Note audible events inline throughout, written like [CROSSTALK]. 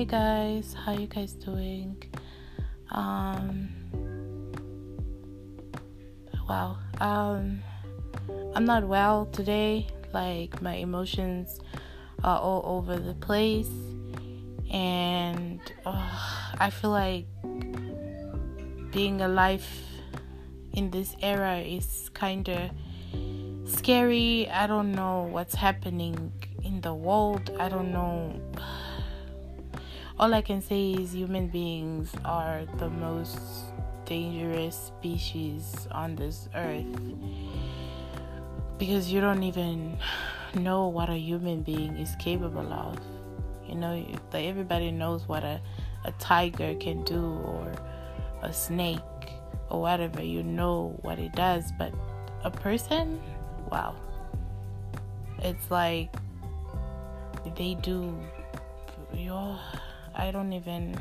Hey guys, how you guys doing? Um wow. Um I'm not well today. Like my emotions are all over the place and uh, I feel like being alive in this era is kind of scary. I don't know what's happening in the world. I don't know. All I can say is human beings are the most dangerous species on this earth because you don't even know what a human being is capable of. You know, like everybody knows what a, a tiger can do or a snake or whatever. You know what it does, but a person, wow. It's like they do. Yo, I don't even.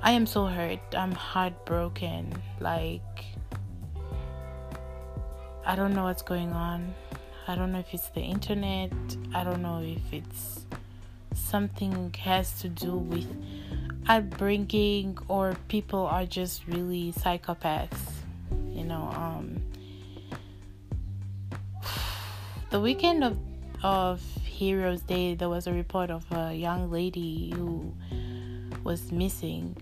I am so hurt. I'm heartbroken. Like, I don't know what's going on. I don't know if it's the internet. I don't know if it's something has to do with upbringing or people are just really psychopaths. You know, um, [SIGHS] the weekend of of Heroes Day, there was a report of a young lady who was missing,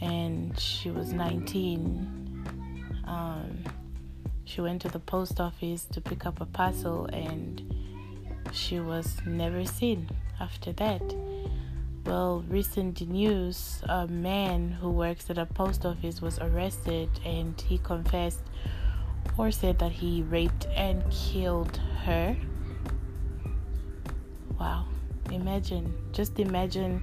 and she was 19. Um, she went to the post office to pick up a parcel, and she was never seen after that. Well, recent news a man who works at a post office was arrested and he confessed or said that he raped and killed her. Wow. Imagine, just imagine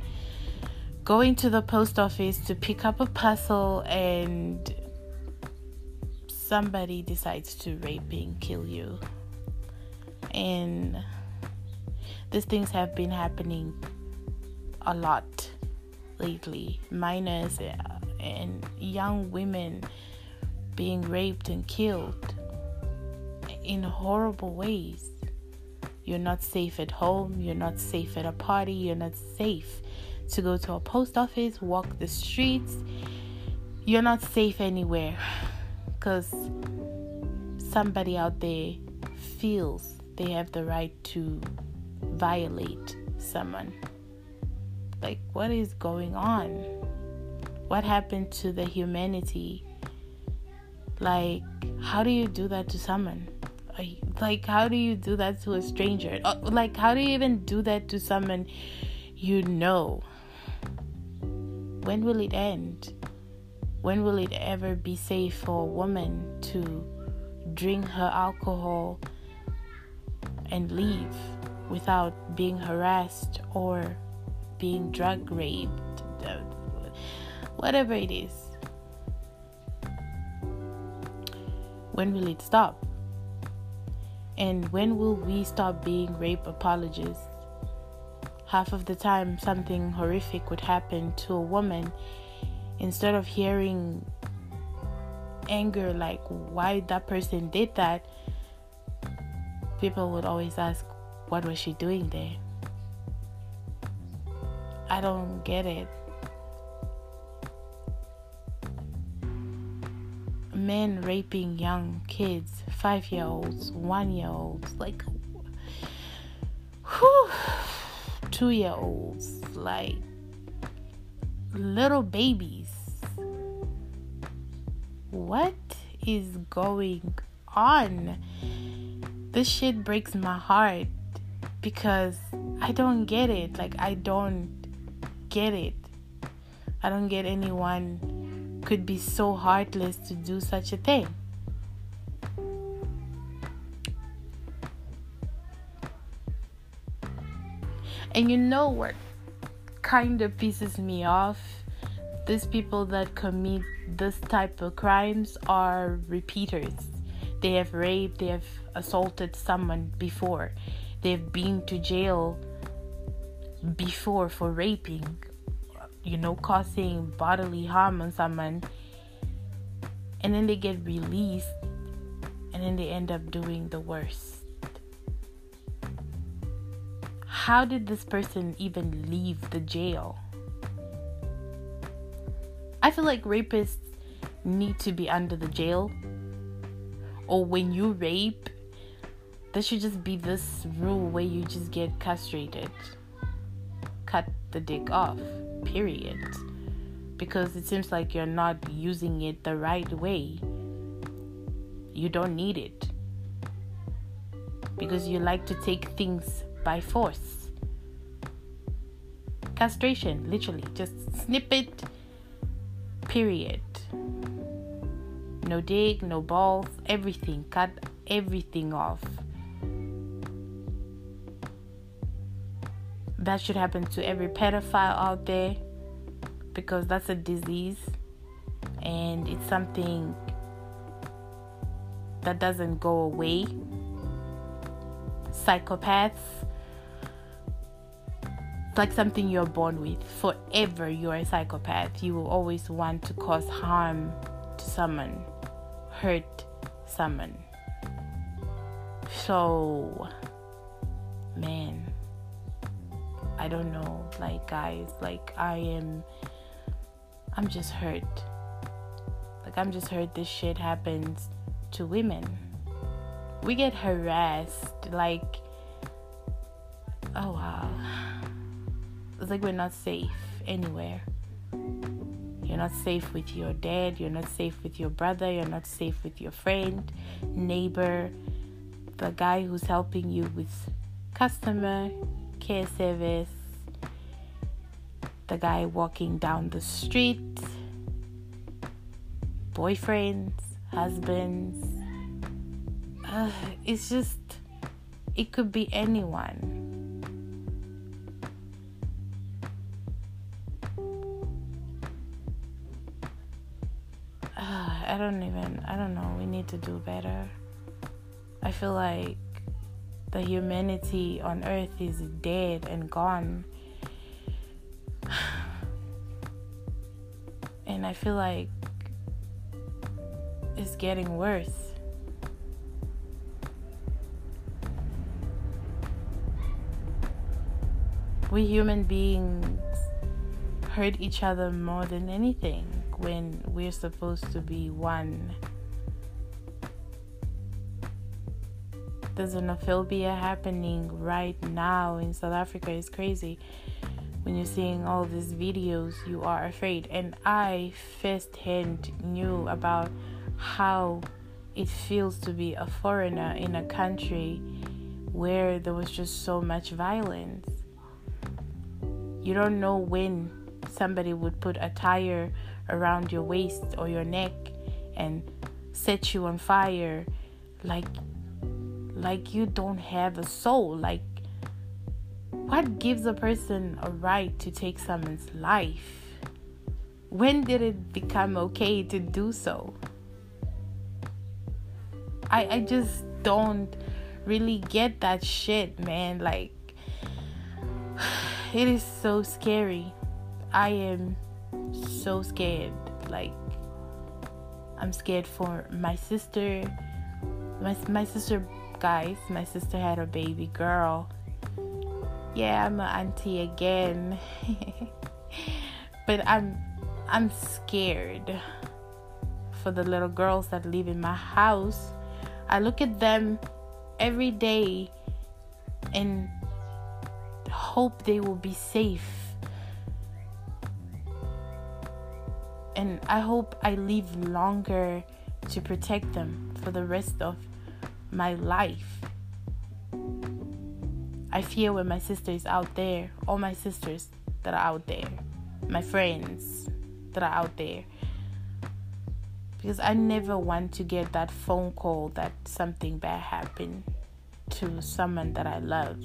going to the post office to pick up a parcel and somebody decides to rape and kill you. And these things have been happening a lot lately. Minors uh, and young women being raped and killed in horrible ways. You're not safe at home, you're not safe at a party, you're not safe to go to a post office, walk the streets. You're not safe anywhere because somebody out there feels they have the right to violate someone. Like, what is going on? What happened to the humanity? Like, how do you do that to someone? Like, how do you do that to a stranger? Uh, like, how do you even do that to someone you know? When will it end? When will it ever be safe for a woman to drink her alcohol and leave without being harassed or being drug raped? Whatever it is. When will it stop? And when will we stop being rape apologists? Half of the time, something horrific would happen to a woman. Instead of hearing anger, like why that person did that, people would always ask, What was she doing there? I don't get it. Men raping young kids, five year olds, one year olds, like two year olds, like little babies. What is going on? This shit breaks my heart because I don't get it. Like, I don't get it. I don't get anyone could be so heartless to do such a thing. And you know what kind of pisses me off? These people that commit this type of crimes are repeaters. They have raped, they have assaulted someone before, they've been to jail before for raping, you know, causing bodily harm on someone, and then they get released, and then they end up doing the worst. how did this person even leave the jail? I feel like rapists need to be under the jail. Or when you rape, there should just be this rule where you just get castrated. Cut the dick off. Period. Because it seems like you're not using it the right way. You don't need it. Because you like to take things by force. Castration, literally. Just snip it. Period. No dick, no balls, everything. Cut everything off. That should happen to every pedophile out there because that's a disease and it's something that doesn't go away. Psychopaths, it's like something you're born with. Forever, you're a psychopath. You will always want to cause harm to someone, hurt someone. So, man, I don't know. Like, guys, like, I am, I'm just hurt. Like, I'm just hurt this shit happens to women. We get harassed. Like, oh wow. It's like we're not safe anywhere. You're not safe with your dad, you're not safe with your brother, you're not safe with your friend, neighbor, the guy who's helping you with customer care service, the guy walking down the street, boyfriends, husbands. Uh, it's just, it could be anyone. I don't even, I don't know. We need to do better. I feel like the humanity on earth is dead and gone. [SIGHS] And I feel like it's getting worse. We human beings hurt each other more than anything when we're supposed to be one. There's xenophobia happening right now in South Africa. It's crazy. When you're seeing all these videos, you are afraid. And I firsthand knew about how it feels to be a foreigner in a country where there was just so much violence. You don't know when somebody would put a tire around your waist or your neck and set you on fire like like you don't have a soul. Like what gives a person a right to take someone's life? When did it become okay to do so? I i just don't really get that shit man. Like [SIGHS] it is so scary. I am so scared. Like i'm scared for my sister. My, my sister guys, my sister had a baby girl. Yeah, I'm an auntie again. [LAUGHS] but I'm I'm scared for the little girls that live in my house. I look at them every day and hope they will be safe. And I hope I live longer to protect them for the rest of my life. I fear when my sister is out there, all my sisters that are out there, my friends that are out there. Because I never want to get that phone call that something bad happened to someone that I love.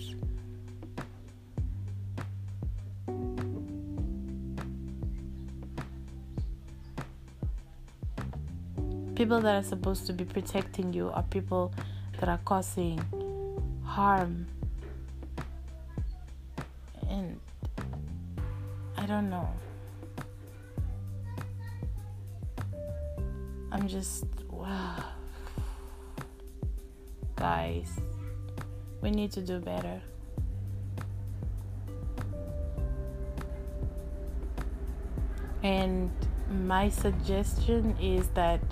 People that are supposed to be protecting you are people that are causing harm and I don't know. I'm just wow. [SIGHS] Guys, we need to do better. And my suggestion is that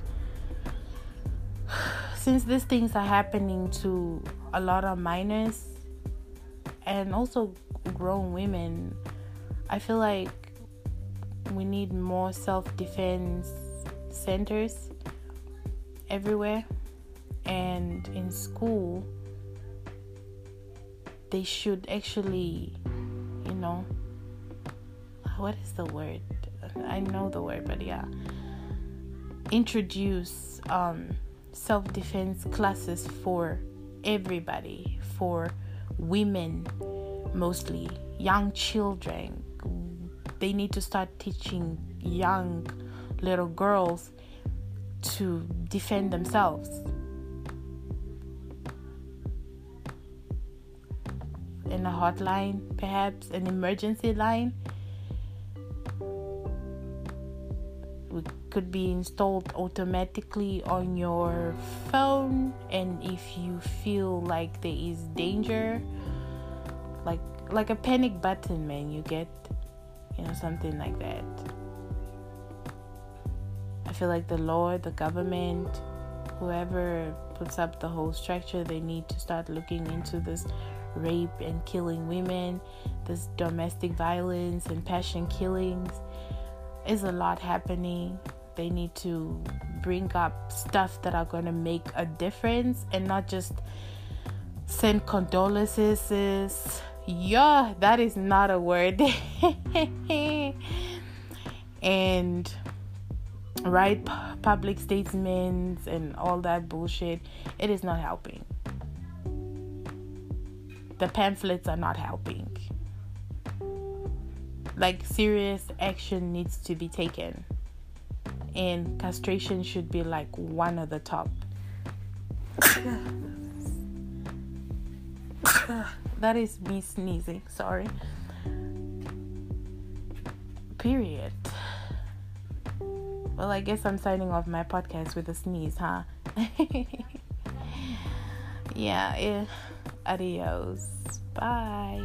since these things are happening to a lot of minors and also grown women, I feel like we need more self defense centers everywhere. And in school they should actually you know what is the word? I know the word but yeah. Introduce um, self-defense classes for everybody for women mostly young children they need to start teaching young little girls to defend themselves. In a hotline, perhaps an emergency line, it could be installed automatically on your phone. And if you feel like there is danger, like like a panic button, man, you get, you know, something like that. I feel like the Lord, the government, whoever puts up the whole structure, they need to start looking into this rape and killing women, this domestic violence and passion killings. Is a lot happening. They need to bring up stuff that are going to make a difference and not just send condolences. Yeah, that is not a word. [LAUGHS] and write public statements and all that bullshit, it is not helping. The pamphlets are not helping. Like, serious action needs to be taken, and castration should be like one of the top. that is me sneezing, sorry. Period. Well, I guess I'm signing off my podcast with a sneeze, huh? [LAUGHS] yeah, yeah. Adios. Bye.